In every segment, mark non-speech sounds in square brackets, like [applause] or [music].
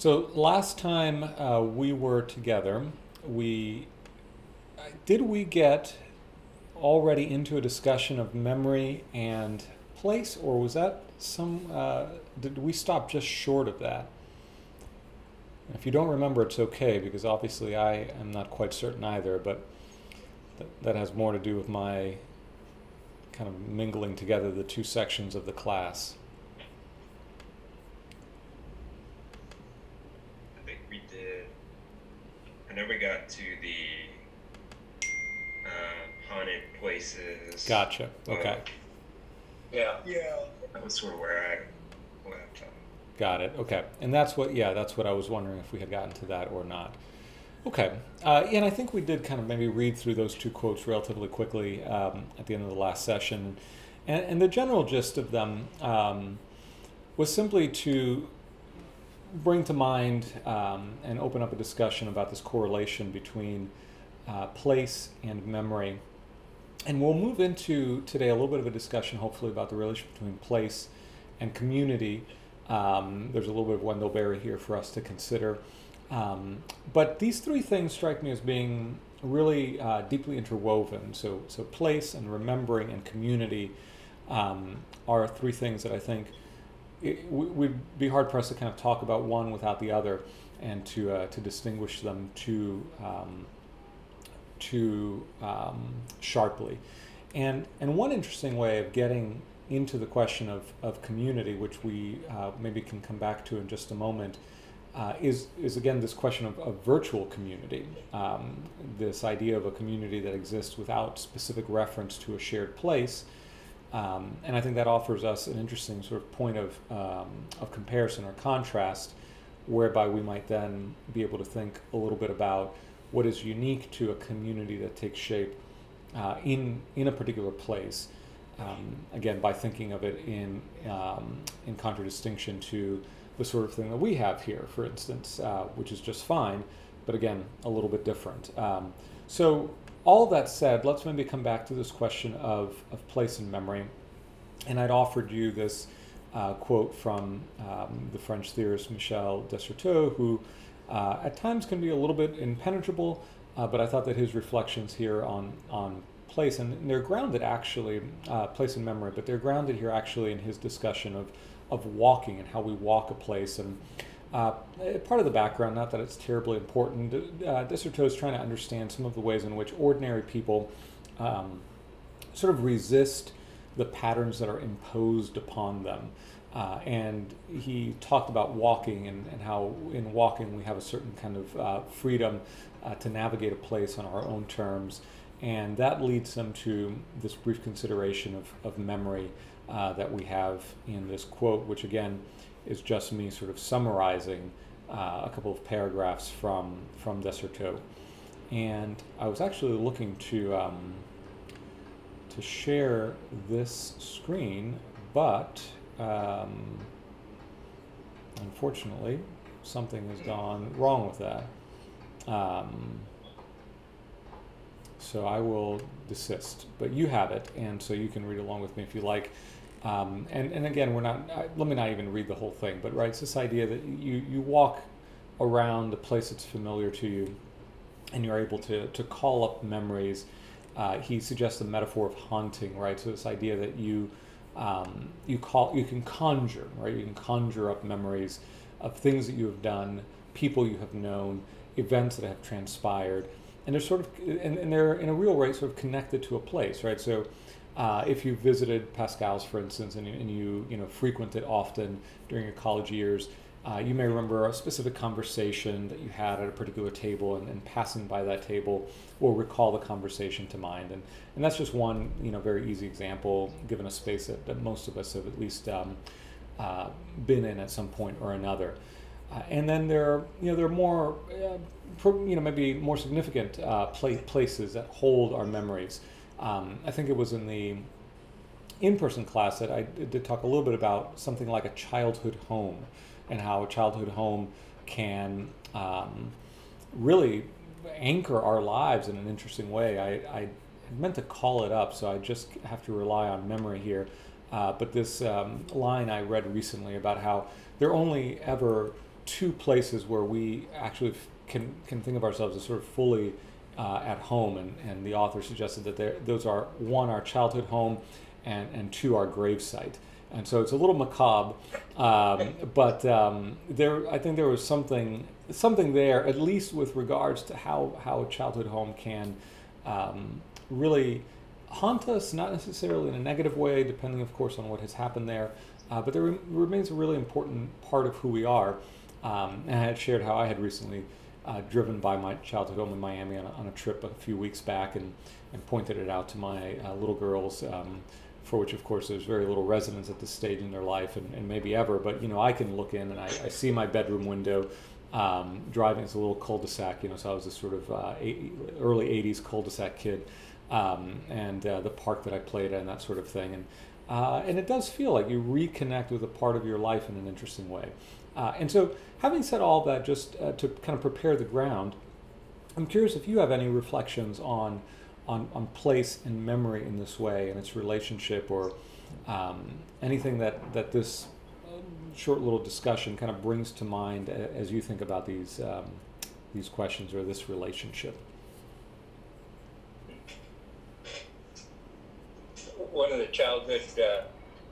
So last time uh, we were together, we did we get already into a discussion of memory and place, or was that some? Uh, did we stop just short of that? If you don't remember, it's okay because obviously I am not quite certain either, but th- that has more to do with my kind of mingling together the two sections of the class. I think we did. I know we got to the uh, haunted places. Gotcha. Okay. Yeah. Yeah. That was sort of where I left. Got it. Okay. And that's what, yeah, that's what I was wondering if we had gotten to that or not. Okay. Uh, and I think we did kind of maybe read through those two quotes relatively quickly um, at the end of the last session. And, and the general gist of them um, was simply to bring to mind um, and open up a discussion about this correlation between uh, place and memory. And we'll move into today a little bit of a discussion, hopefully, about the relation between place and community. Um, there's a little bit of Wendell Berry here for us to consider. Um, but these three things strike me as being really uh, deeply interwoven. So, so place and remembering and community um, are three things that I think it, we- we'd be hard pressed to kind of talk about one without the other, and to uh, to distinguish them too um, too um, sharply. And and one interesting way of getting into the question of, of community, which we uh, maybe can come back to in just a moment, uh, is is again this question of, of virtual community. Um, this idea of a community that exists without specific reference to a shared place. Um, and I think that offers us an interesting sort of point of, um, of comparison or contrast, whereby we might then be able to think a little bit about what is unique to a community that takes shape uh, in, in a particular place. Um, again, by thinking of it in, um, in contradistinction to the sort of thing that we have here, for instance, uh, which is just fine, but again, a little bit different. Um, so, all that said, let's maybe come back to this question of, of place and memory. And I'd offered you this uh, quote from um, the French theorist Michel de Certeau, who uh, at times can be a little bit impenetrable, uh, but I thought that his reflections here on, on place, and they're grounded actually, uh, place and memory, but they're grounded here actually in his discussion of, of walking and how we walk a place. And uh, part of the background, not that it's terribly important, uh, is trying to understand some of the ways in which ordinary people um, sort of resist the patterns that are imposed upon them. Uh, and he talked about walking and, and how in walking we have a certain kind of uh, freedom uh, to navigate a place on our own terms. And that leads them to this brief consideration of, of memory uh, that we have in this quote, which again is just me sort of summarizing uh, a couple of paragraphs from, from de Certeau. And I was actually looking to, um, to share this screen, but um, unfortunately, something has gone wrong with that. Um, so I will desist, but you have it, and so you can read along with me if you like. Um, and, and again, we're not, let me not even read the whole thing, but right, it's this idea that you, you walk around a place that's familiar to you and you're able to, to call up memories. Uh, he suggests the metaphor of haunting, right? So this idea that you, um, you call, you can conjure, right? You can conjure up memories of things that you have done, people you have known, events that have transpired. And they're sort of, and, and they're in a real way sort of connected to a place, right? So uh, if you visited Pascal's, for instance, and you, and you you know frequent it often during your college years, uh, you may remember a specific conversation that you had at a particular table, and, and passing by that table will recall the conversation to mind. And and that's just one you know very easy example, given a space that, that most of us have at least um, uh, been in at some point or another. Uh, and then there are you know there are more uh, you know maybe more significant uh, pla- places that hold our memories. Um, I think it was in the in-person class that I did talk a little bit about something like a childhood home and how a childhood home can um, really anchor our lives in an interesting way. I, I meant to call it up, so I just have to rely on memory here. Uh, but this um, line I read recently about how there are only ever two places where we actually can can think of ourselves as sort of fully uh, at home, and, and the author suggested that there those are one our childhood home, and and two our gravesite. And so it's a little macabre, um, but um, there I think there was something something there at least with regards to how how a childhood home can um, really haunt us, not necessarily in a negative way, depending of course on what has happened there. Uh, but there re- remains a really important part of who we are. Um, and I had shared how I had recently uh, driven by my childhood home in Miami on a, on a, trip a few weeks back and, and pointed it out to my uh, little girls, um, for which, of course, there's very little resonance at this stage in their life and, and maybe ever. But, you know, I can look in and I, I see my bedroom window um, driving. It's a little cul-de-sac, you know, so I was a sort of uh, early 80s cul-de-sac kid. Um, and uh, the park that I played in, that sort of thing. And, uh, and it does feel like you reconnect with a part of your life in an interesting way. Uh, and so, having said all that, just uh, to kind of prepare the ground, I'm curious if you have any reflections on, on, on place and memory in this way and its relationship, or um, anything that, that this um, short little discussion kind of brings to mind as you think about these, um, these questions or this relationship. One of the childhood uh,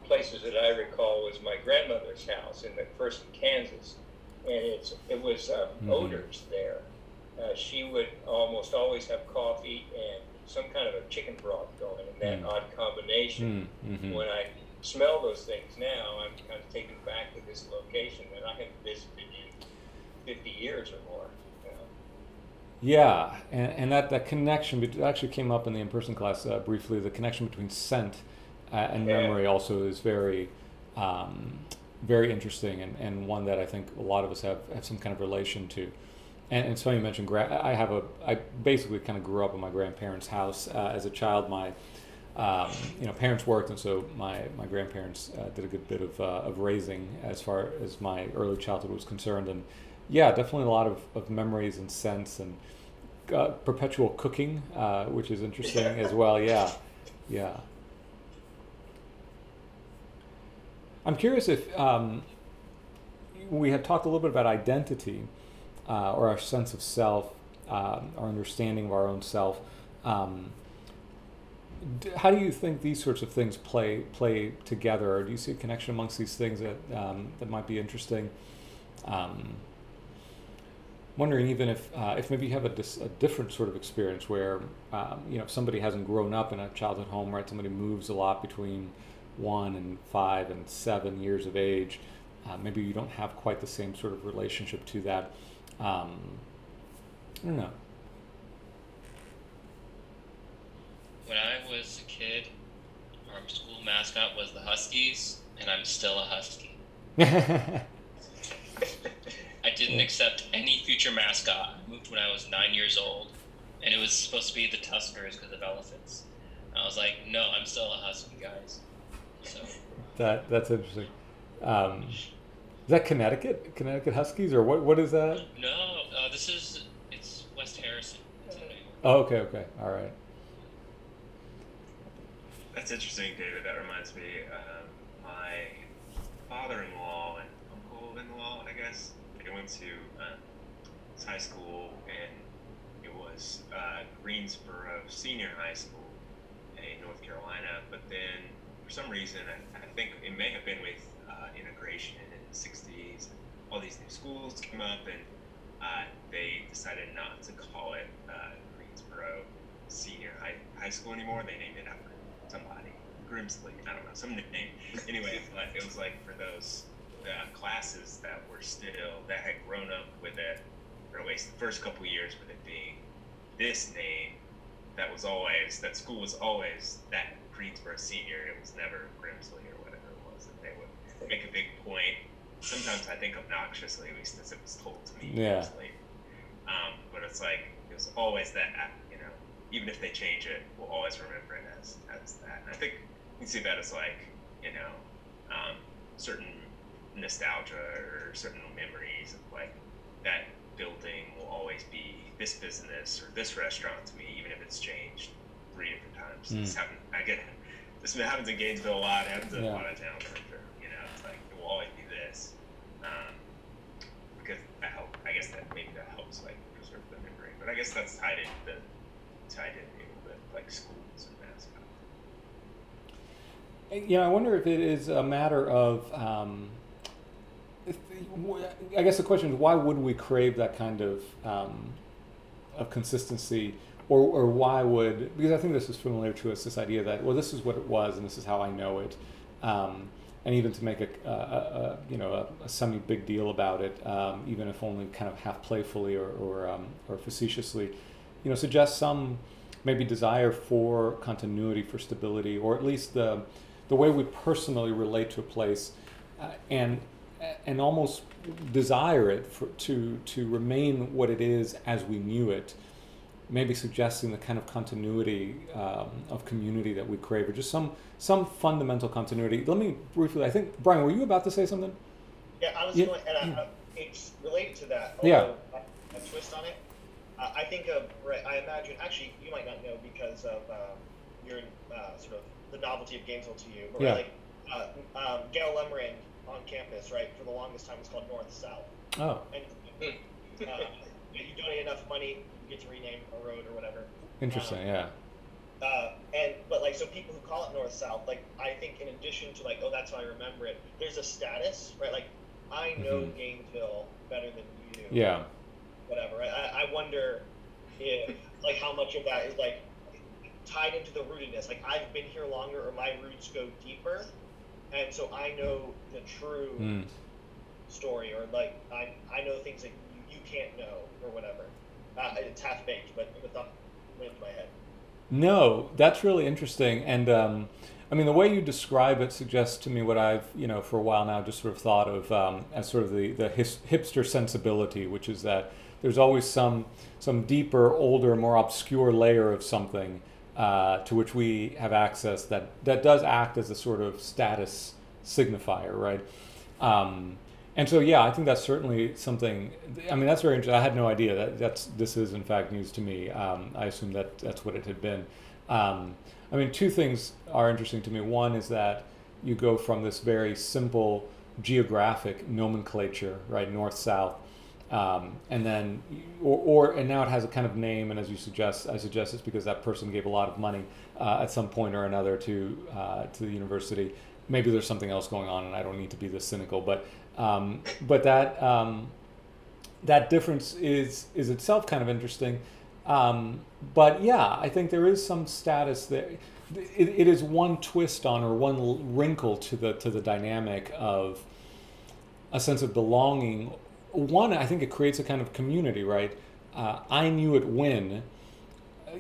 places that I recall was my grandmother's house in the first in Kansas, and it's it was um, mm-hmm. odors there. Uh, she would almost always have coffee and some kind of a chicken broth going, in that mm. odd combination. Mm-hmm. When I smell those things now, I'm kind of taken back to this location that I haven't visited in 50 years or more. Yeah, and, and that, that connection actually came up in the in person class uh, briefly the connection between scent uh, and memory also is very um, very interesting and, and one that I think a lot of us have, have some kind of relation to. And, and it's funny you mentioned gra- I have a I basically kind of grew up in my grandparents' house uh, as a child. My um, you know parents worked, and so my my grandparents uh, did a good bit of uh, of raising as far as my early childhood was concerned. And yeah, definitely a lot of, of memories and scents and uh, perpetual cooking, uh, which is interesting as well. Yeah, yeah. I'm curious if um, we had talked a little bit about identity uh, or our sense of self, um, our understanding of our own self. Um, how do you think these sorts of things play play together, or do you see a connection amongst these things that um, that might be interesting? Um, wondering even if uh, if maybe you have a, dis- a, different sort of experience where um, you know if somebody hasn't grown up in a childhood home, right? Somebody moves a lot between one and five and seven years of age, uh, maybe you don't have quite the same sort of relationship to that. Um, I don't know. When I was a kid, our school mascot was the Huskies, and I'm still a Husky. [laughs] I didn't accept any future mascot. I moved when I was nine years old, and it was supposed to be the Tuskers because of elephants. I was like, no, I'm still a Husky, guys. So. That that's interesting. Um, is that Connecticut? Connecticut Huskies, or what? What is that? No, uh, this is it's West Harrison. Oh, okay, okay, all right. That's interesting, David. That reminds me, um, my father-in-law and uncle-in-law, I guess, they went to um, high school, and it was uh, Greensboro Senior High School in North Carolina. But then for some reason, I, I think it may have been with uh, integration in the 60s. All these new schools came up, and uh, they decided not to call it uh, Greensboro Senior High, High School anymore. They named it after somebody, Grimsley. I don't know, some nickname. anyway, [laughs] but it was like for those uh, classes that were still that had grown up with it, or at least the first couple years with it being this name. That was always that school was always that Greensboro Senior, it was never Grimsley or whatever it was, that they would make a big point. Sometimes I think obnoxiously, at least as it was told to me. Yeah. Um, but it's like it was always that, you know, even if they change it, we'll always remember it as as that. And I think you see that as like, you know, um, certain nostalgia or certain memories of like that building will always be this business or this restaurant to me, even if it's changed three different times. Mm. This happened. I get this happens in Gainesville a lot. It happens in yeah. a lot of towns. You know, it's like it will always be this. Um, because that help. I guess that maybe that helps like preserve the memory. But I guess that's tied in the tied in a little bit like schools and mascot. Yeah, I wonder if it is a matter of. Um, I guess the question is, why would we crave that kind of um, of consistency, or or why would? Because I think this is familiar to us. This idea that well, this is what it was, and this is how I know it, um, and even to make a, a, a you know a, a, semi big deal about it, um, even if only kind of half playfully or or, um, or facetiously, you know, suggests some maybe desire for continuity, for stability, or at least the the way we personally relate to a place, uh, and and almost desire it for, to to remain what it is as we knew it, maybe suggesting the kind of continuity um, of community that we crave, or just some some fundamental continuity. Let me briefly. I think Brian, were you about to say something? Yeah, I was yeah. going, and I, I, it's related to that. Yeah. A twist on it. Uh, I think of. Right, I imagine. Actually, you might not know because of um, your uh, sort of the novelty of Gainesville to you. But yeah. like uh, um, Gale Lemerand on campus, right? For the longest time, it's called North South. Oh. And uh, you donate enough money, you get to rename a road or whatever. Interesting. Um, yeah. Uh, and but like so people who call it north south like i think in addition to like oh that's how i remember it there's a status right like i know mm-hmm. gainesville better than you do yeah whatever I, I wonder if like how much of that is like tied into the rootedness. Like I've been here longer, or my roots go deeper, and so I know the true mm. story, or like I I know things that you, you can't know, or whatever. Uh, it's half baked, but went my head. No, that's really interesting, and um, I mean the way you describe it suggests to me what I've you know for a while now just sort of thought of um, as sort of the the his, hipster sensibility, which is that there's always some some deeper, older, more obscure layer of something uh, to which we have access that, that does act as a sort of status signifier, right? Um, and so, yeah, I think that's certainly something. I mean, that's very interesting. I had no idea that that's this is in fact news to me. Um, I assume that that's what it had been. Um, I mean, two things are interesting to me. One is that you go from this very simple geographic nomenclature, right, north south, um, and then, or, or, and now it has a kind of name, and as you suggest, I suggest it's because that person gave a lot of money uh, at some point or another to uh, to the university. Maybe there's something else going on, and I don't need to be this cynical, but um, but that um, that difference is is itself kind of interesting. Um, but yeah, I think there is some status there. It, it is one twist on or one wrinkle to the to the dynamic of a sense of belonging one, I think it creates a kind of community, right? Uh, I knew it when,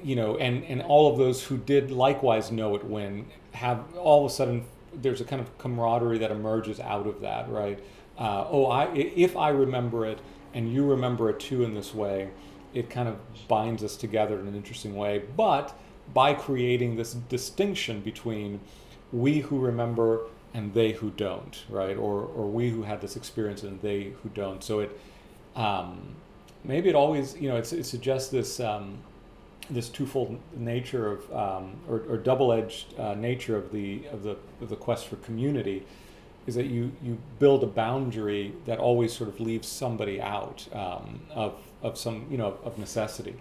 you know, and, and all of those who did likewise know it when have all of a sudden there's a kind of camaraderie that emerges out of that, right? Uh, oh, I if I remember it and you remember it too in this way, it kind of binds us together in an interesting way. But by creating this distinction between we who remember and they who don't, right? Or, or we who had this experience and they who don't. So it, um, maybe it always, you know, it suggests this, um, this twofold nature of, um, or, or double-edged uh, nature of the, of the, of the quest for community is that you, you build a boundary that always sort of leaves somebody out um, of, of some, you know, of necessity.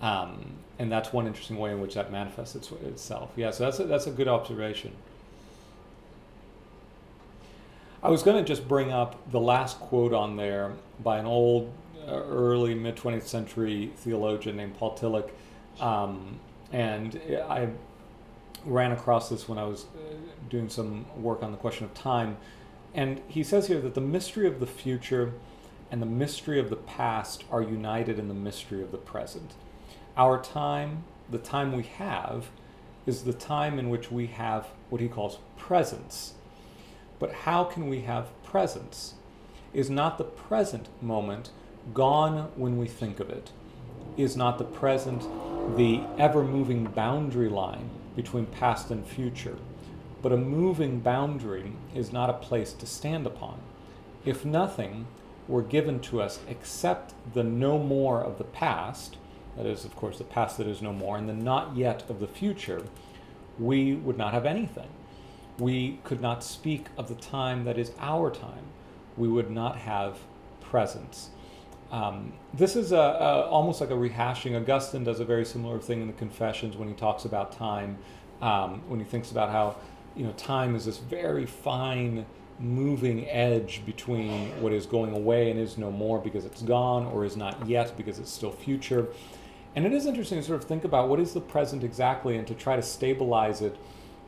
Um, and that's one interesting way in which that manifests its, itself. Yeah, so that's a, that's a good observation. I was going to just bring up the last quote on there by an old, uh, early mid 20th century theologian named Paul Tillich. Um, and I ran across this when I was uh, doing some work on the question of time. And he says here that the mystery of the future and the mystery of the past are united in the mystery of the present. Our time, the time we have, is the time in which we have what he calls presence but how can we have presence? Is not the present moment gone when we think of it? Is not the present the ever moving boundary line between past and future? But a moving boundary is not a place to stand upon. If nothing were given to us except the no more of the past, that is, of course, the past that is no more, and the not yet of the future, we would not have anything we could not speak of the time that is our time. We would not have presence. Um, this is a, a, almost like a rehashing. Augustine does a very similar thing in the Confessions when he talks about time, um, when he thinks about how you know time is this very fine moving edge between what is going away and is no more because it's gone or is not yet because it's still future. And it is interesting to sort of think about what is the present exactly and to try to stabilize it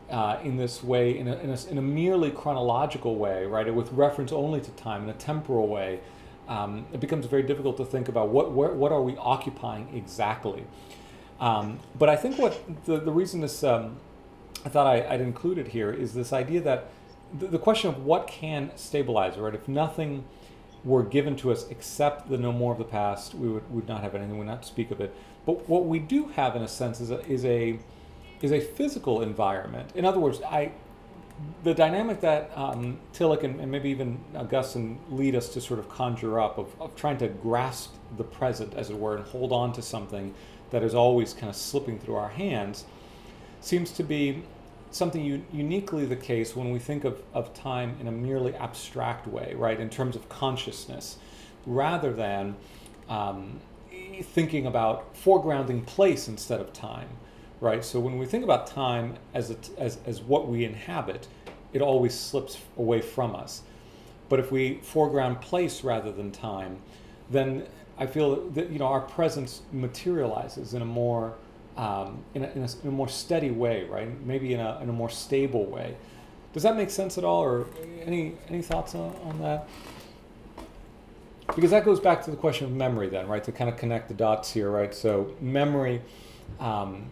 uh, in this way, in a, in, a, in a, merely chronological way, right, with reference only to time, in a temporal way, um, it becomes very difficult to think about what, where, what are we occupying exactly. Um, but I think what the, the reason this um, I thought I, would include it here is this idea that the, the question of what can stabilize, right? If nothing were given to us except the no more of the past, we would, would not have anything, we would not speak of it. But what we do have, in a sense, is a, is a is a physical environment. In other words, I the dynamic that um, Tillich and, and, maybe even Augustine lead us to sort of conjure up of, of trying to grasp the present, as it were, and hold on to something that is always kind of slipping through our hands, seems to be something u- uniquely the case when we think of, of time in a merely abstract way, right, in terms of consciousness, rather than um, thinking about foregrounding place instead of time right? So when we think about time as, a, as, as what we inhabit, it always slips away from us. But if we foreground place rather than time, then I feel that you know our presence materializes in a more um, in, a, in, a, in, a, more steady way, right? Maybe in a, in a more stable way. Does that make sense at all, or any any thoughts on, on that? Because that goes back to the question of memory, then, right? To kind of connect the dots here, right? So memory. Um,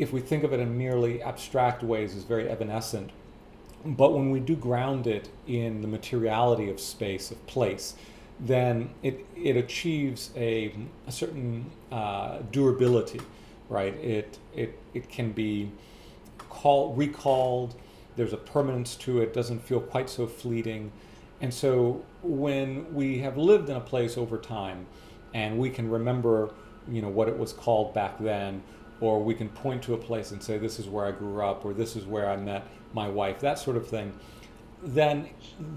if we think of it in merely abstract ways, is very evanescent. But when we do ground it in the materiality of space, of place, then it, it achieves a, a certain uh, durability, right? It, it, it can be call, recalled, there's a permanence to it, doesn't feel quite so fleeting. And so when we have lived in a place over time and we can remember, you know, what it was called back then, or we can point to a place and say, this is where I grew up, or this is where I met my wife, that sort of thing, then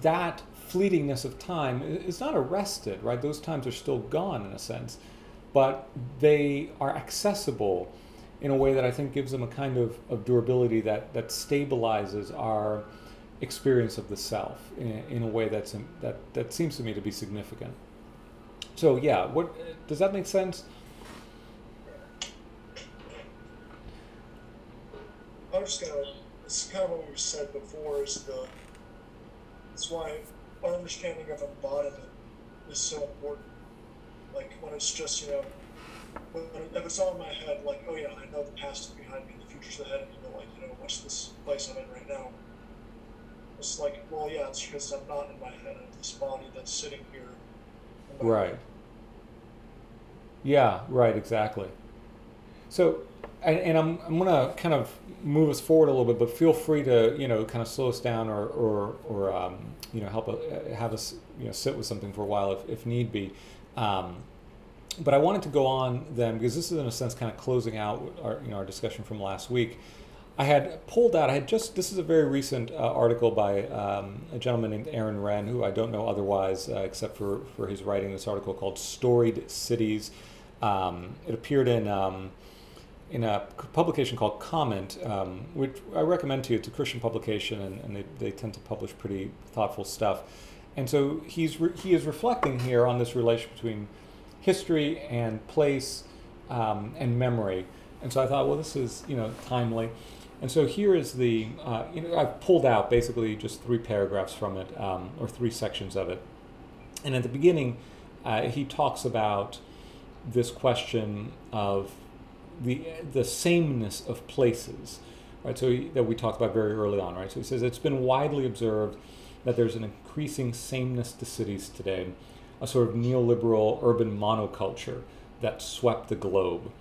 that fleetingness of time is not arrested, right? Those times are still gone in a sense, but they are accessible in a way that I think gives them a kind of, of durability that, that stabilizes our experience of the self in, in a way that's that, that seems to me to be significant. So yeah, what does that make sense? I was just gonna. Uh, it's kind of what we said before. Is the. That's why our understanding of embodiment is so important. Like when it's just you know, when, if it's all in my head, like oh yeah, I know the past is behind me, the future's ahead of me, but like you know, what's this place I'm in right now? It's like well yeah, it's because I'm not in my head. I'm this body that's sitting here. Right. Head. Yeah. Right. Exactly. So and, and I'm, I'm going to kind of move us forward a little bit, but feel free to, you know, kind of slow us down or, or, or um, you know, help uh, have us, you know, sit with something for a while if, if need be. Um, but I wanted to go on then because this is in a sense kind of closing out our, you know, our discussion from last week. I had pulled out, I had just, this is a very recent uh, article by um, a gentleman named Aaron Renn, who I don't know otherwise uh, except for, for his writing this article called Storied Cities. Um, it appeared in um, in a publication called Comment, um, which I recommend to you. It's a Christian publication, and, and they, they tend to publish pretty thoughtful stuff. And so he's re- he is reflecting here on this relation between history and place um, and memory. And so I thought, well, this is you know timely. And so here is the uh, you know I've pulled out basically just three paragraphs from it um, or three sections of it. And at the beginning, uh, he talks about this question of the the sameness of places, right? So that we talked about very early on, right? So he says it's been widely observed that there's an increasing sameness to cities today, a sort of neoliberal urban monoculture that swept the globe.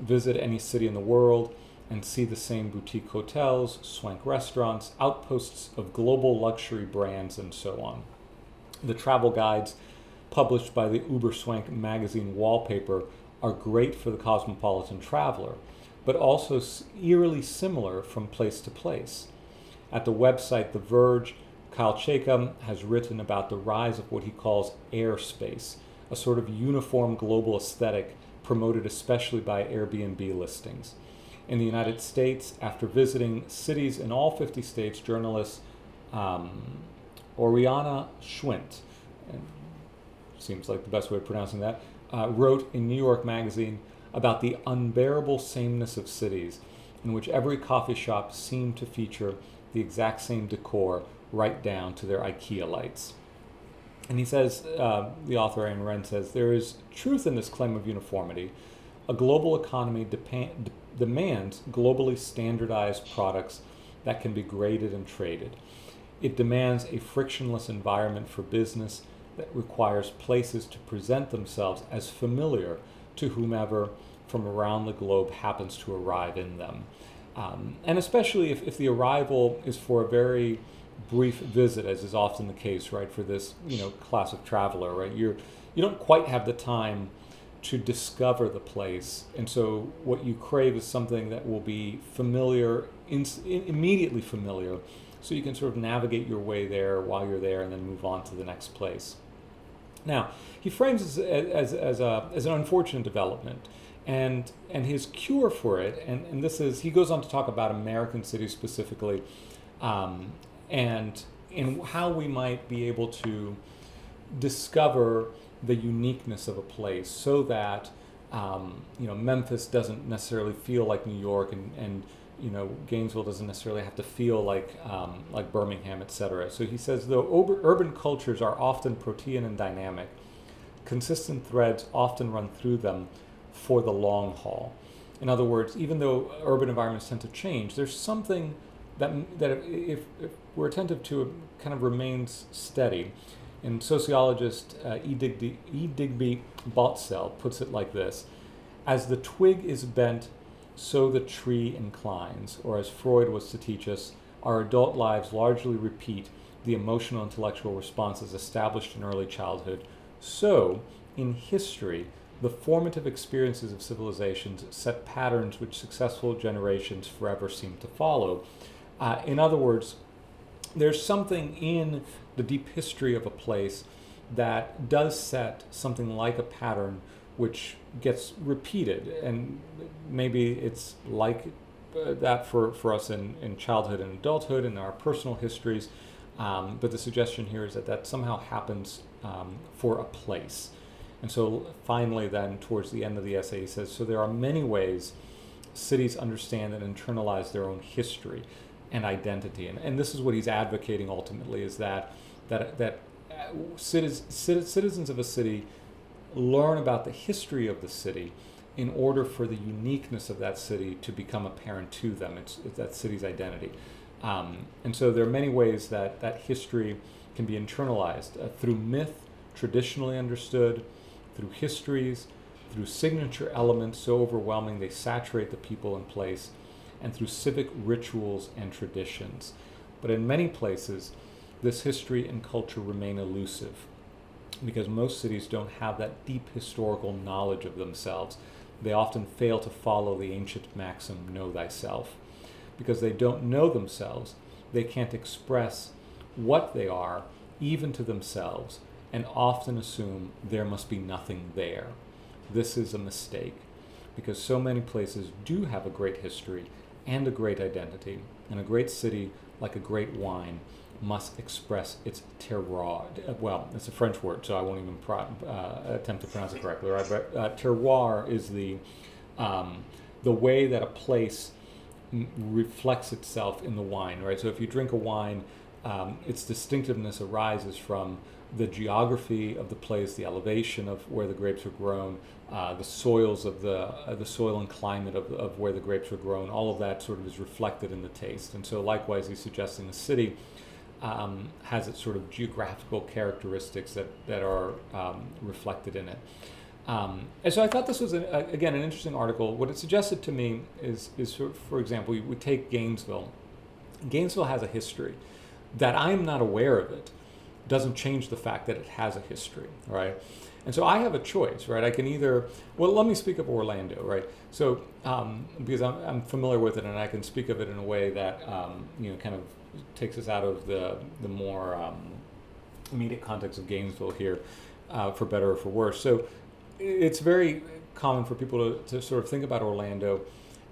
Visit any city in the world and see the same boutique hotels, swank restaurants, outposts of global luxury brands, and so on. The travel guides published by the Uber Swank magazine Wallpaper are great for the cosmopolitan traveler, but also eerily similar from place to place. At the website The Verge, Kyle Chayka has written about the rise of what he calls airspace, a sort of uniform global aesthetic promoted especially by Airbnb listings. In the United States, after visiting cities in all 50 states, journalist um, Oriana Schwindt, seems like the best way of pronouncing that, uh, wrote in New York Magazine about the unbearable sameness of cities, in which every coffee shop seemed to feature the exact same decor right down to their IKEA lights. And he says, uh, the author Aaron Renn says, there is truth in this claim of uniformity. A global economy de- demands globally standardized products that can be graded and traded. It demands a frictionless environment for business that requires places to present themselves as familiar to whomever from around the globe happens to arrive in them. Um, and especially if, if the arrival is for a very brief visit, as is often the case, right, for this you know class of traveler, right? You're you don't quite have the time to discover the place, and so what you crave is something that will be familiar, in, immediately familiar, so you can sort of navigate your way there while you're there, and then move on to the next place. Now, he frames this as, as, as, a, as an unfortunate development. And, and his cure for it, and, and this is, he goes on to talk about American cities specifically, um, and in how we might be able to discover the uniqueness of a place so that um, you know Memphis doesn't necessarily feel like New York and, and you know Gainesville doesn't necessarily have to feel like um, like Birmingham, etc. So he says though urban cultures are often protean and dynamic, consistent threads often run through them for the long haul. In other words, even though urban environments tend to change, there's something that that if, if we're attentive to, it kind of remains steady. And sociologist uh, E. Digby, e. Digby Baltzell puts it like this: As the twig is bent so the tree inclines, or as Freud was to teach us, our adult lives largely repeat the emotional intellectual responses established in early childhood. So, in history, the formative experiences of civilizations set patterns which successful generations forever seem to follow. Uh, in other words, there's something in the deep history of a place that does set something like a pattern which gets repeated. And maybe it's like uh, that for, for us in, in childhood and adulthood and our personal histories. Um, but the suggestion here is that that somehow happens um, for a place. And so finally, then, towards the end of the essay, he says so there are many ways cities understand and internalize their own history and identity. And, and this is what he's advocating ultimately is that, that, that uh, citizens of a city learn about the history of the city in order for the uniqueness of that city to become apparent to them. It's, it's that city's identity. Um, and so there are many ways that that history can be internalized uh, through myth, traditionally understood, through histories, through signature elements so overwhelming they saturate the people and place, and through civic rituals and traditions. But in many places, this history and culture remain elusive because most cities don't have that deep historical knowledge of themselves. They often fail to follow the ancient maxim, know thyself. Because they don't know themselves, they can't express what they are, even to themselves, and often assume there must be nothing there. This is a mistake, because so many places do have a great history and a great identity, and a great city, like a great wine, must express its terroir. Well, it's a French word, so I won't even pro- uh, attempt to pronounce it correctly. Right? But uh, terroir is the um, the way that a place m- reflects itself in the wine. Right. So if you drink a wine, um, its distinctiveness arises from the geography of the place, the elevation of where the grapes are grown, uh, the soils of the uh, the soil and climate of, of where the grapes are grown. All of that sort of is reflected in the taste. And so, likewise, he's suggesting the city um, has its sort of geographical characteristics that, that are um, reflected in it. Um, and so I thought this was, a, again, an interesting article. What it suggested to me is, is for, for example, we take Gainesville. Gainesville has a history. That I'm not aware of it doesn't change the fact that it has a history, right? And so I have a choice, right? I can either, well, let me speak of Orlando, right? So, um, because I'm, I'm, familiar with it and I can speak of it in a way that, um, you know, kind of takes us out of the the more um, immediate context of Gainesville here. uh, for better or for worse. So it's very common for people to, to sort of think about Orlando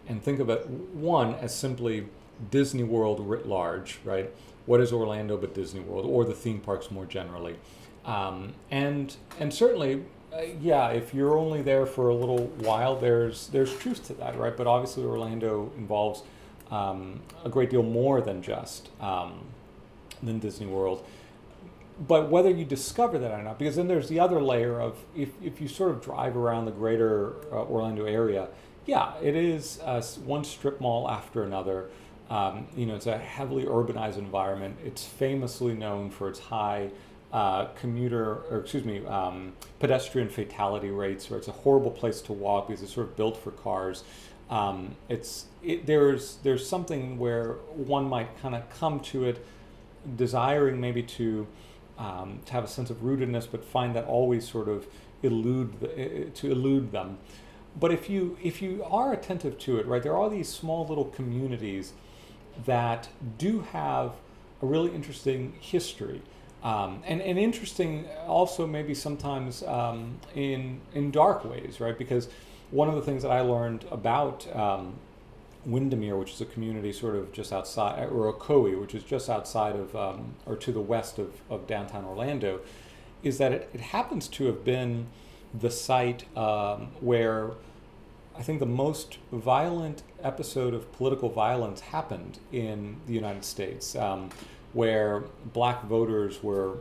and think of it, one, as simply Disney World writ large, right? What is Orlando but Disney World, or the theme parks more generally? Um, and and certainly, uh, yeah, if you're only there for a little while, there's there's truth to that, right? But obviously, Orlando involves um, a great deal more than just um, than Disney World. But whether you discover that or not, because then there's the other layer of if, if you sort of drive around the greater uh, Orlando area, yeah, it is uh, one strip mall after another. Um, you know, it's a heavily urbanized environment. It's famously known for its high uh, commuter, or excuse me, um, pedestrian fatality rates, where it's a horrible place to walk because it's sort of built for cars. Um, it's it, there's there's something where one might kind of come to it, desiring maybe to um, to have a sense of rootedness, but find that always sort of elude the, to elude them. But if you if you are attentive to it, right, there are these small little communities that do have a really interesting history. Um, and, and interesting also maybe sometimes um, in, in dark ways, right? Because one of the things that I learned about um, Windermere, which is a community sort of just outside, or Ocoee, which is just outside of, um, or to the west of, of downtown Orlando, is that it, it happens to have been the site um, where I think the most violent episode of political violence happened in the United States, um, where black voters were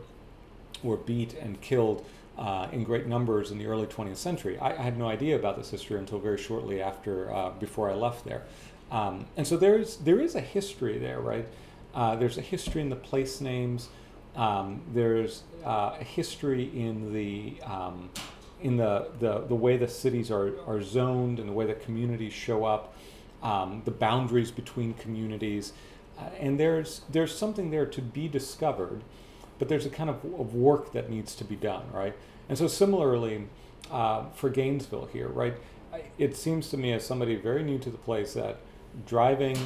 were beat and killed uh, in great numbers in the early 20th century. I, I, had no idea about this history until very shortly after, uh, before I left there. Um, and so there's there is a history there, right? Uh, there's a history in the place names. Um, there's uh, a history in the um, in the, the, the way the cities are, are zoned and the way the communities show up, um, the boundaries between communities. Uh, and there's, there's something there to be discovered, but there's a kind of, of work that needs to be done, right? And so, similarly, uh, for Gainesville here, right, it seems to me as somebody very new to the place that driving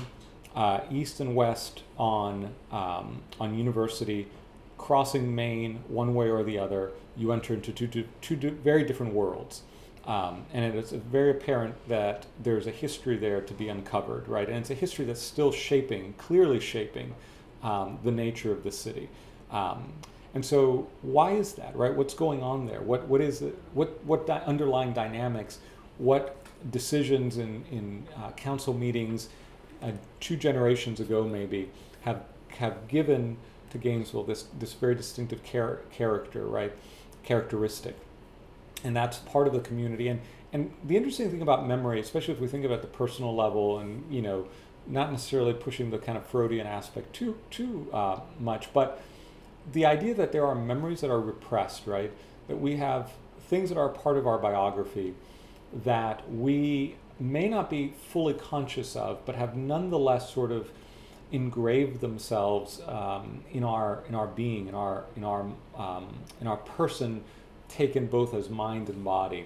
uh, east and west on, um, on University, crossing Main one way or the other, you enter into two, two, two very different worlds. Um, and it's very apparent that there's a history there to be uncovered, right? And it's a history that's still shaping, clearly shaping um, the nature of the city. Um, and so, why is that, right? What's going on there? What what is it? What what di- underlying dynamics? What decisions in in uh, council meetings, uh, two generations ago maybe, have have given to Gainesville this this very distinctive char- character, right? characteristic. And that's part of the community. And, and the interesting thing about memory, especially if we think about the personal level and, you know, not necessarily pushing the kind of Freudian aspect too, too uh, much, but the idea that there are memories that are repressed, right? That we have things that are part of our biography that we may not be fully conscious of, but have nonetheless sort of engraved themselves um, in our in our being, in our in our um, in our person, taken both as mind and body.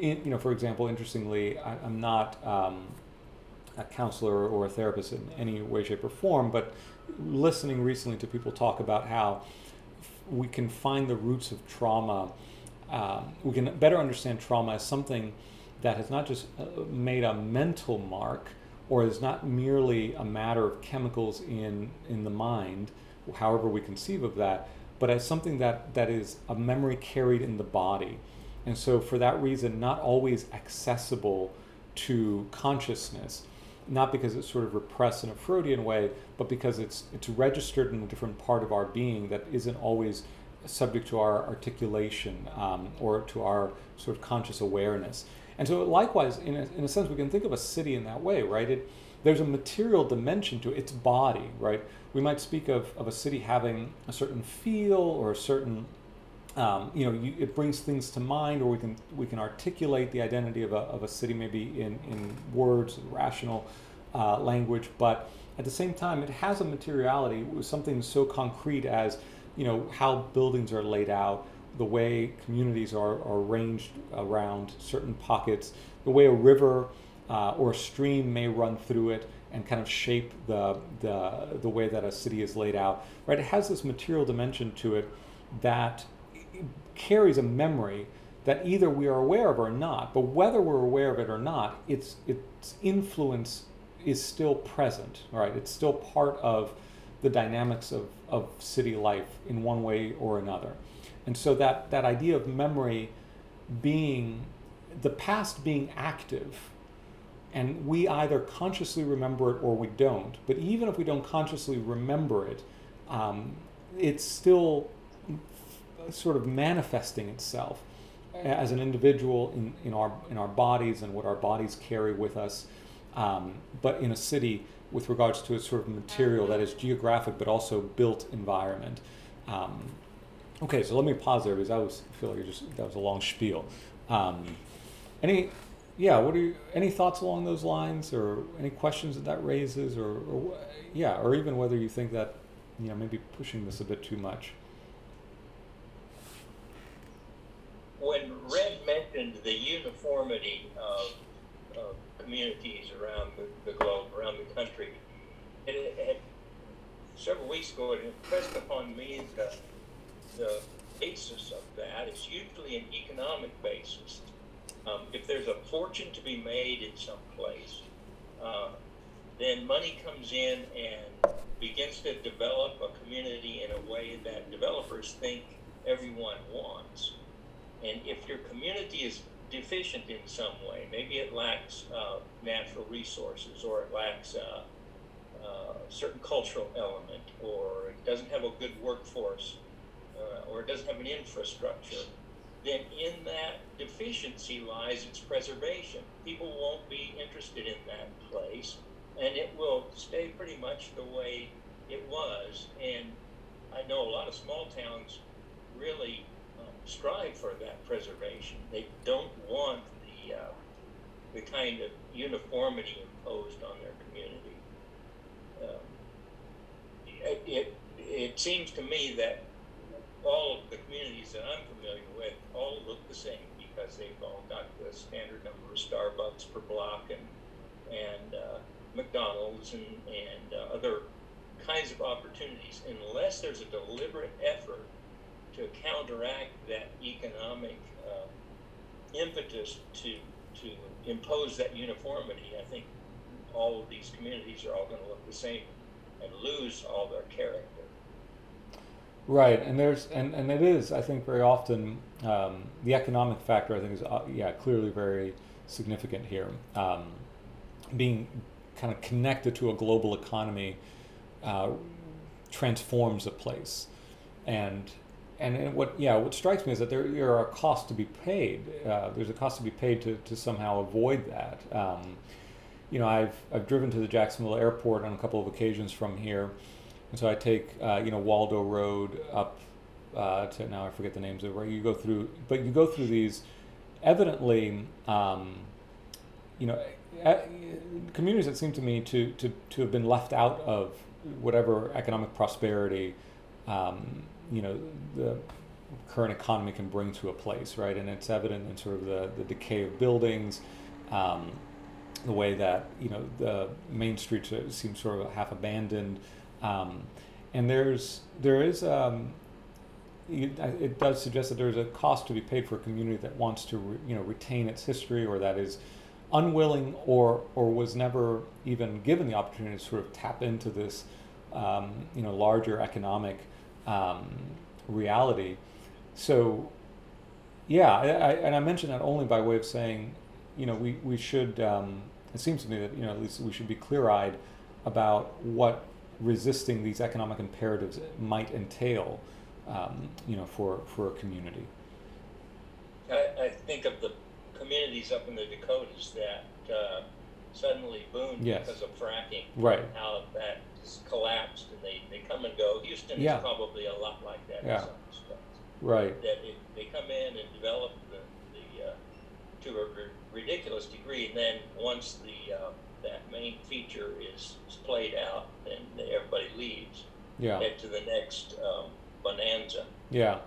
In, you know, for example, interestingly, I, am not um, a counselor or a therapist in any way, shape, or form, but listening recently to people talk about how we can find the roots of trauma. Um, we can better understand trauma as something that has not just uh, made a mental mark, or is not merely a matter of chemicals in, in the mind, however we conceive of that, but as something that, that is a memory carried in the body. And so, for that reason, not always accessible to consciousness, not because it's sort of repressed in a Freudian way, but because it's, it's registered in a different part of our being that isn't always subject to our articulation um, or to our sort of conscious awareness. And so, likewise, in a, in a sense, we can think of a city in that way, right? It, there's a material dimension to its body, right? We might speak of, of a city having a certain feel or a certain, um, you know, you, it brings things to mind, or we can we can articulate the identity of a, of a city maybe in, in words, rational uh, language, but at the same time, it has a materiality, something so concrete as, you know, how buildings are laid out, the way communities are, are arranged around certain pockets, the way a river uh, or a stream may run through it and kind of shape the, the, the way that a city is laid out, right? It has this material dimension to it that carries a memory that either we are aware of or not. But whether we're aware of it or not, its its influence is still present. Right? It's still part of the dynamics of, of city life in one way or another. And so that, that idea of memory being the past being active and we either consciously remember it or we don't. But even if we don't consciously remember it, um, it's still sort of manifesting itself as an individual in, in our in our bodies and what our bodies carry with us. Um, but in a city, with regards to a sort of material that is geographic but also built environment. Um, okay, so let me pause there because I was feel like just that was a long spiel. Um, any yeah, what are you, any thoughts along those lines, or any questions that that raises, or, or yeah, or even whether you think that you know maybe pushing this a bit too much. When Red mentioned the uniformity of, of communities around the, the, globe, around the country, it, it, several weeks ago it impressed upon me the the basis of that is usually an economic basis um, if there's a fortune to be made in some place, uh, then money comes in and begins to develop a community in a way that developers think everyone wants. And if your community is deficient in some way, maybe it lacks uh, natural resources or it lacks uh, uh a certain cultural element or it doesn't have a good workforce uh, or it doesn't have an infrastructure, then in that deficiency lies its preservation. People won't be interested in that place, and it will stay pretty much the way it was. And I know a lot of small towns really um, strive for that preservation. They don't want the uh, the kind of uniformity imposed on their community. Um, it, it, it seems to me that all of the communities that I'm familiar with all look the same because they've all got the standard number of Starbucks per block and and uh, McDonald's and and uh, other kinds of opportunities. Unless there's a deliberate effort to counteract that economic uh, impetus to to impose that uniformity, I think all of these communities are all going to look the same and lose all their character. Right, and there's and, and it is I think very often um, the economic factor I think is uh, yeah clearly very significant here. Um, being kind of connected to a global economy uh, transforms a place, and and what yeah what strikes me is that there, there are costs to be paid. Uh, there's a cost to be paid to, to somehow avoid that. Um, you know I've I've driven to the Jacksonville airport on a couple of occasions from here and so I take, uh, you know, Waldo Road up uh, to now I forget the names of where you go through, but you go through these evidently, um, you know, communities that seem to me to, to, to have been left out of whatever economic prosperity, um, you know, the current economy can bring to a place, right? And it's evident in sort of the, the decay of buildings, um, the way that, you know, the main streets seem sort of half abandoned. Um, and there's there is um, it, does suggest that there's a cost to be paid for a community that wants to re, you know retain its history or that is unwilling or or was never even given the opportunity to sort of tap into this um, you know larger economic um, reality. So yeah, I, I, and I mention that only by way of saying you know we we should. Um, it seems to me that you know at least we should be clear-eyed about what resisting these economic imperatives might entail, um, you know, for, for a community. I, I, think of the communities up in the Dakotas that uh, suddenly boomed yes. because of fracking. Right. How that has collapsed and they, they come and go. Houston yeah. is probably a lot like that yeah. in some respects. Right. That it, they come in and develop the, the uh, to a r- ridiculous degree, and then once the uh, that main feature is, is played out, and everybody leaves. Yeah. Head to the next um, bonanza. Yeah.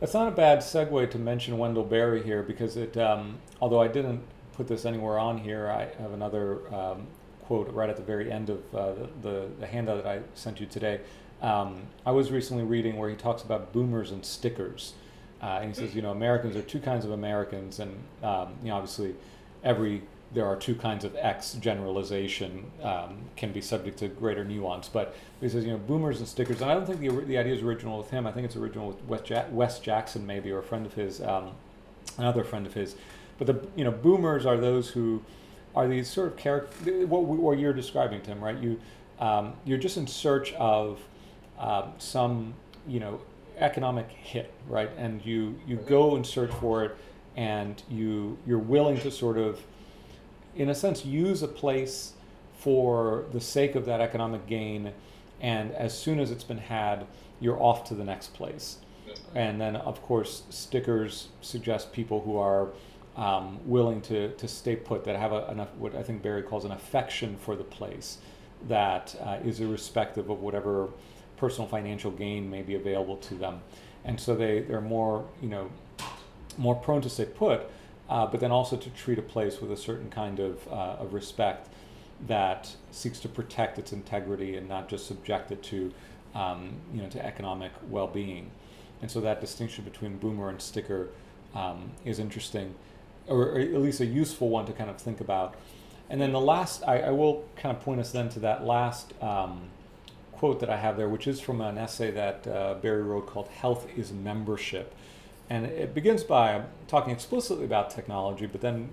That's not a bad segue to mention Wendell Berry here because it, um, although I didn't put this anywhere on here, I have another um, quote right at the very end of uh, the, the, the, handout that I sent you today. um, I was recently reading where he talks about boomers and stickers. Uh, and he says, you know, Americans are two kinds of Americans, and um, you know, obviously, every there are two kinds of X generalization um, can be subject to greater nuance. But he says, you know, boomers and stickers. And I don't think the the idea is original with him. I think it's original with Wes, ja- Wes Jackson, maybe, or a friend of his, um, another friend of his. But the you know, boomers are those who are these sort of character. What, what you're describing, Tim, right? You um, you're just in search of um, some you know economic hit, right? And you you go and search for it, and you you're willing to sort of, in a sense, use a place for the sake of that economic gain, and as soon as it's been had, you're off to the next place. And then, of course, stickers suggest people who are um, willing to, to stay put, that have a, enough, what I think Berry calls an affection for the place, that uh, is irrespective of whatever personal financial gain may be available to them. And so they, they're more, you know, more prone to stay put, uh, but then also to treat a place with a certain kind of, uh, of respect that seeks to protect its integrity and not just subject it to, um, you know, to economic well-being. And so that distinction between boomer and sticker um, is interesting, or, or, at least a useful one to kind of think about. And then the last, I, I will kind of point us then to that last um, quote that I have there, which is from an essay that uh, Berry wrote called Health is Membership. And it begins by talking explicitly about technology, but then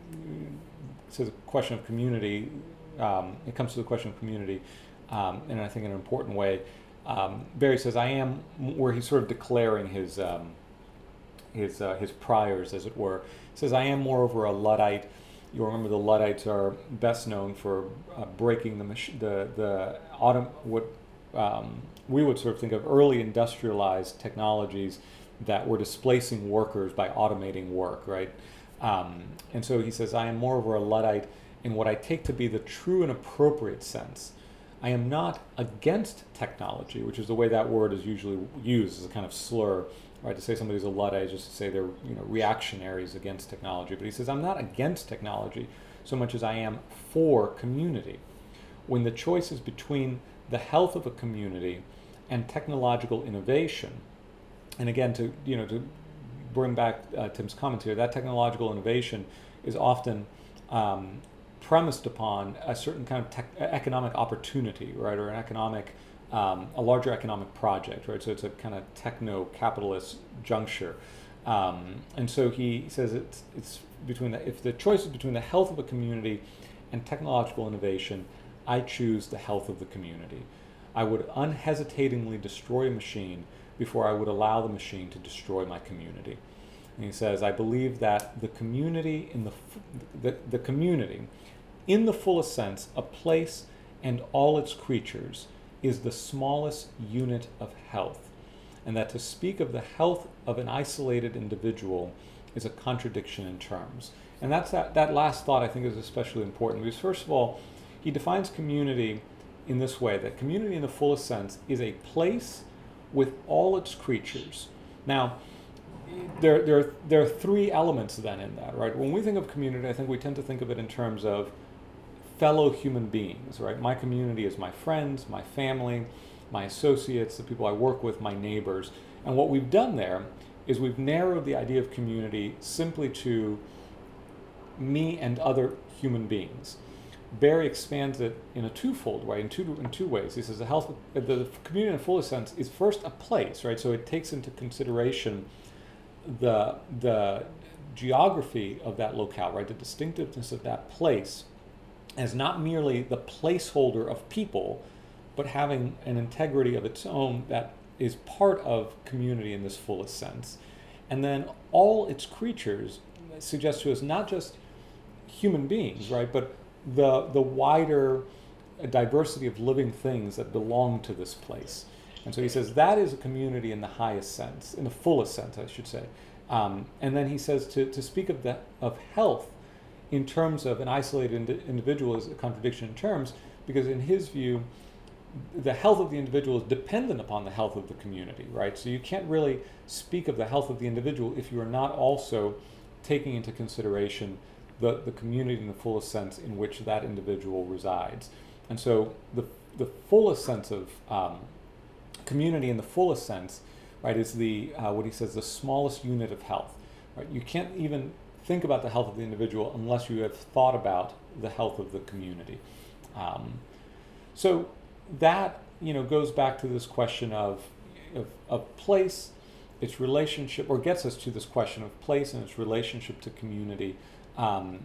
it says a question of community. Um, it comes to the question of community, um, and I think in an important way. Um, Berry says, "I am," where he's sort of declaring his um, his uh, his priors, as it were. He says, "I am, moreover, a luddite." You'll remember the Luddites are best known for uh, breaking the mach- the the autumn what um, we would sort of think of early industrialized technologies that we're displacing workers by automating work, right? Um, and so he says, I am moreover a Luddite in what I take to be the true and appropriate sense. I am not against technology, which is the way that word is usually used as a kind of slur, right? To say somebody's a Luddite is just to say they're you know, reactionaries against technology. But he says, I'm not against technology so much as I am for community. When the choice is between the health of a community and technological innovation. And again, to you know to bring back uh, Tim's comment here, that technological innovation is often um, premised upon a certain kind of economic opportunity, right, or an economic, um, a larger economic project, right. So it's a kind of techno-capitalist juncture. Um, and so he says it's it's between the, if the choice is between the health of a community and technological innovation, I choose the health of the community. I would unhesitatingly destroy a machine before I would allow the machine to destroy my community. And he says, I believe that the community in the, the, the community, in the fullest sense, a place and all its creatures is the smallest unit of health, and that to speak of the health of an isolated individual is a contradiction in terms. And that's that, that last thought I think is especially important because first of all, he defines community in this way that community, in the fullest sense, is a place with all its creatures. Now, there, there, there are three elements then in that, right? When we think of community, I think we tend to think of it in terms of fellow human beings, right? My community is my friends, my family, my associates, the people I work with, my neighbors. And what we've done there is we've narrowed the idea of community simply to me and other human beings. Berry expands it in a twofold way, in two in two ways. He says the health, the community in a fullest sense is first a place, right? So it takes into consideration the the geography of that locale, right? The distinctiveness of that place, as not merely the placeholder of people, but having an integrity of its own that is part of community in this fullest sense. And then all its creatures suggest to us not just human beings, right, but the the wider diversity of living things that belong to this place. And so he says that is a community in the highest sense, in the fullest sense, I should say. Um, and then he says to, to speak of that of health in terms of an isolated ind- individual is a contradiction in terms because in his view, the health of the individual is dependent upon the health of the community, right? So you can't really speak of the health of the individual if you are not also taking into consideration the, the community in the fullest sense in which that individual resides. And so the, the fullest sense of, um, community in the fullest sense, right, is the uh, what he says the smallest unit of health. Right? You can't even think about the health of the individual unless you have thought about the health of the community. Um, so that you know goes back to this question of, of, of place, its relationship, or gets us to this question of place and its relationship to community. Um,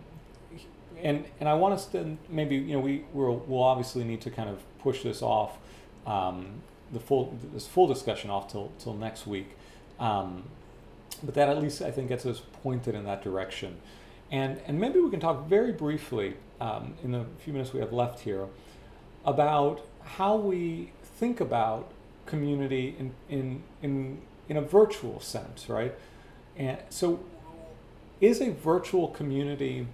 and and I want us to maybe you know we we'll, we'll obviously need to kind of push this off um, the full this full discussion off till till next week. Um, but that at least I think gets us pointed in that direction. And, and maybe we can talk very briefly um, in the few minutes we have left here about how we think about community in, in, in, in a virtual sense, right? And so, is a virtual community,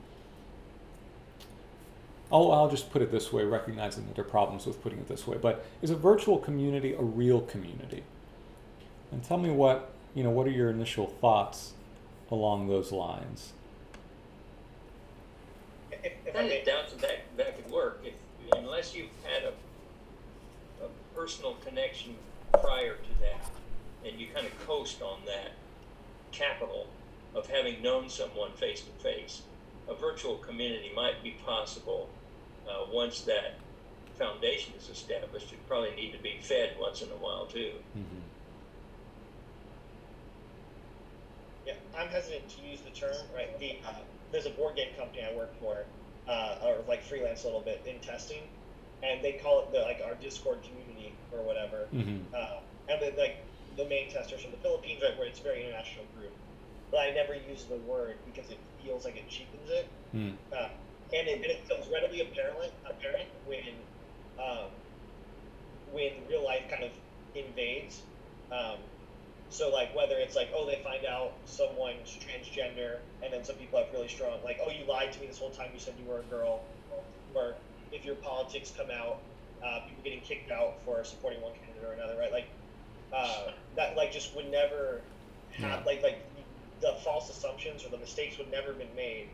oh, I'll just put it this way, recognizing that there are problems with putting it this way, but is a virtual community a real community? And tell me what, you know, what are your initial thoughts along those lines? If, if I may, doubt that, that that could work if unless you've had a, a personal connection prior to that, and you kind of coast on that capital of having known someone face to face. A virtual community might be possible uh, once that foundation is established. It probably need to be fed once in a while too. Mm-hmm. Yeah, I'm hesitant to use the term, right? The, uh, there's a board game company I work for, uh, or like freelance a little bit in testing, and they call it the like our Discord community or whatever. Mm-hmm. Uh, and then like the main testers from the Philippines, right, where it's a very international group. But I never use the word because it feels like it cheapens it. Mm. Uh, and it, and it becomes readily apparent apparent when um, when real life kind of invades. Um, so like whether it's like oh they find out someone's transgender and then some people have really strong like oh you lied to me this whole time you said you were a girl, or if your politics come out, uh, people getting kicked out for supporting one candidate or another, right? Like uh, that like just would never have Yeah. like like the false assumptions or the mistakes would never have been made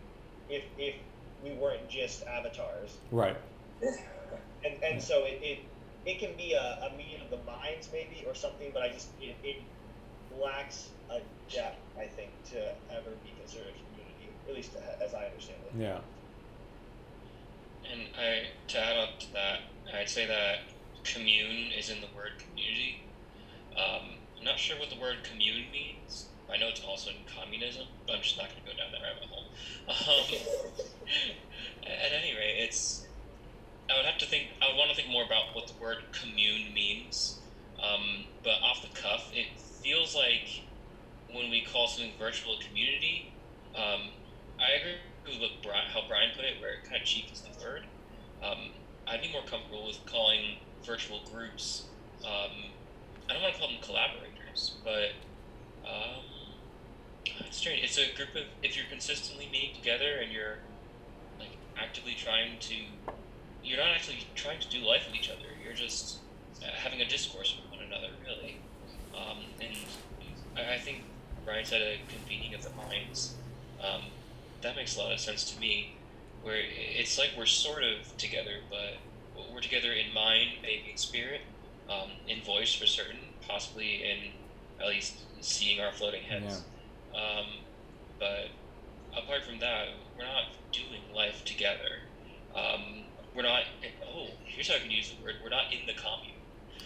if if we weren't just avatars Right. [sighs] and and so it, it it can be a, a meeting of the minds maybe or something but i just it, it lacks a depth i think to ever be considered a community at least as i understand it Yeah. And I to add on to that, I'd say that commune is in the word community. Um, I'm not sure what the word commune means. I know it's also in communism, but I'm just not going to go down that rabbit hole. Um, [laughs] at any rate, it's. I would have to think. I would want to think more about what the word commune means. Um, but off the cuff, it feels like when we call something virtual a community, um, I agree with what Brian, how Brian put it, where it kind of cheapens the word. Um, I'd be more comfortable with calling virtual groups. Um, I don't want to call them collaborators, but um, it's strange. It's a group of if you're consistently meeting together and you're like actively trying to, you're not actually trying to do life with each other. You're just uh, having a discourse with one another, really. Um, and I, think Brian said a convening of the minds. Um, that makes a lot of sense to me. Where it's like we're sort of together, but we're together in mind, maybe in spirit, um, in voice for certain, possibly in at least seeing our floating heads. Um, but apart from that, we're not doing life together. Um, we're not. Oh, here's how I can use the word. We're not in the commune.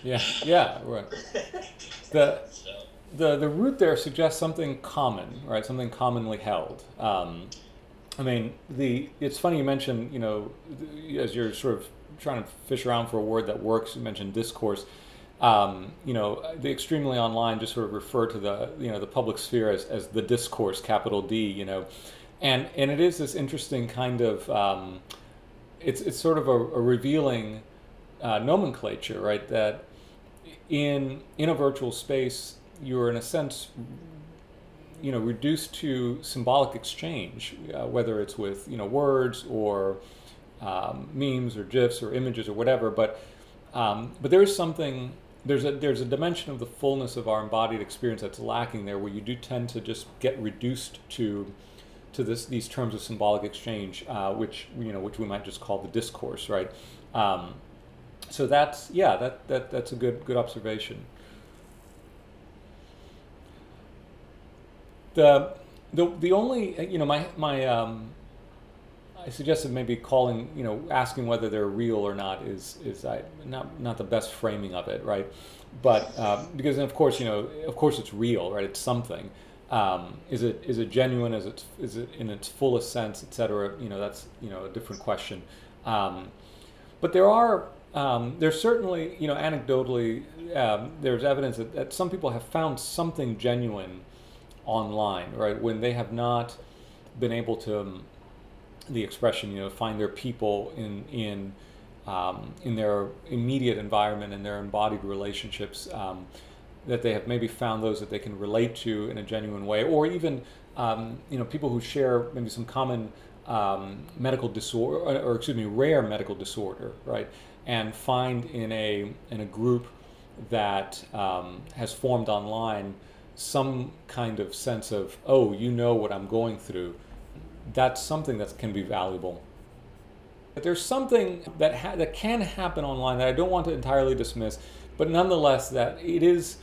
Yeah. [laughs] Yeah. Right. [laughs] The So the the root there suggests something common, right? Something commonly held. Um, I mean, the it's funny you mentioned, you know, as you're sort of trying to fish around for a word that works. You mentioned discourse. Um, you know, the extremely online just sort of refer to the you know the public sphere as, as the discourse, capital D. You know, and and it is this interesting kind of um, it's it's sort of a, a revealing uh, nomenclature, right? That in in a virtual space, you're in a sense, you know, reduced to symbolic exchange, uh, whether it's with you know words or um, memes or gifs or images or whatever. But um, but there is something. There's a there's a dimension of the fullness of our embodied experience that's lacking there, where you do tend to just get reduced to to this these terms of symbolic exchange, uh, which you know which we might just call the discourse, right? Um, so that's yeah, that, that that's a good good observation. The the the only you know my my um, I suggested maybe calling you know asking whether they're real or not is is I, not not the best framing of it right, but um, because of course you know of course it's real right it's something. Um, is it is it genuine? Is it is it in its fullest sense, etc. You know that's you know a different question. Um, but there are um, there's certainly you know anecdotally um, there's evidence that, that some people have found something genuine online, right? When they have not been able to um, the expression, you know, find their people in in um, in their immediate environment and their embodied relationships. Um, that they have maybe found those that they can relate to in a genuine way, or even um, you know people who share maybe some common um, medical disorder, or, or excuse me, rare medical disorder, right? And find in a in a group that um, has formed online some kind of sense of oh, you know what I'm going through. That's something that can be valuable. But there's something that ha- that can happen online that I don't want to entirely dismiss, but nonetheless that it is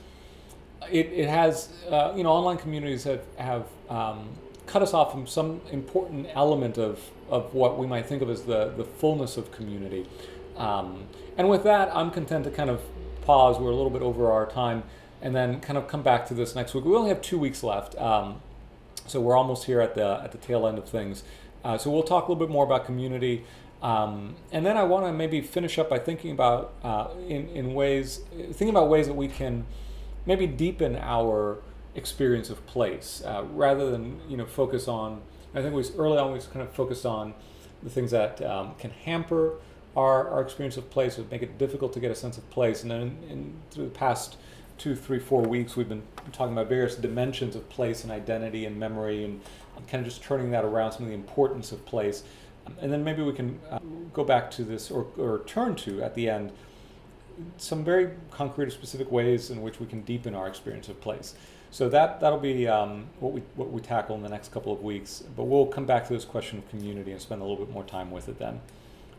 it, it has, uh, you know, online communities have, have um, cut us off from some important element of, of what we might think of as the, the fullness of community. Um, and with that, I'm content to kind of pause. We're a little bit over our time and then kind of come back to this next week. We only have two weeks left. Um, so we're almost here at the, at the tail end of things. Uh, so we'll talk a little bit more about community. Um, and then I want to maybe finish up by thinking about uh, in, in ways, thinking about ways that we can maybe deepen our experience of place uh, rather than you know focus on. I think we early on we kind of focused on the things that um, can hamper our, our experience of place, would make it difficult to get a sense of place. And then in, in, through the past two, three, four weeks, we've been talking about various dimensions of place and identity and memory, and kind of just turning that around, some of the importance of place. And then maybe we can uh, go back to this or, or turn to at the end some very concrete or specific ways in which we can deepen our experience of place. So that that'll be um, what we what we tackle in the next couple of weeks. But we'll come back to this question of community and spend a little bit more time with it then.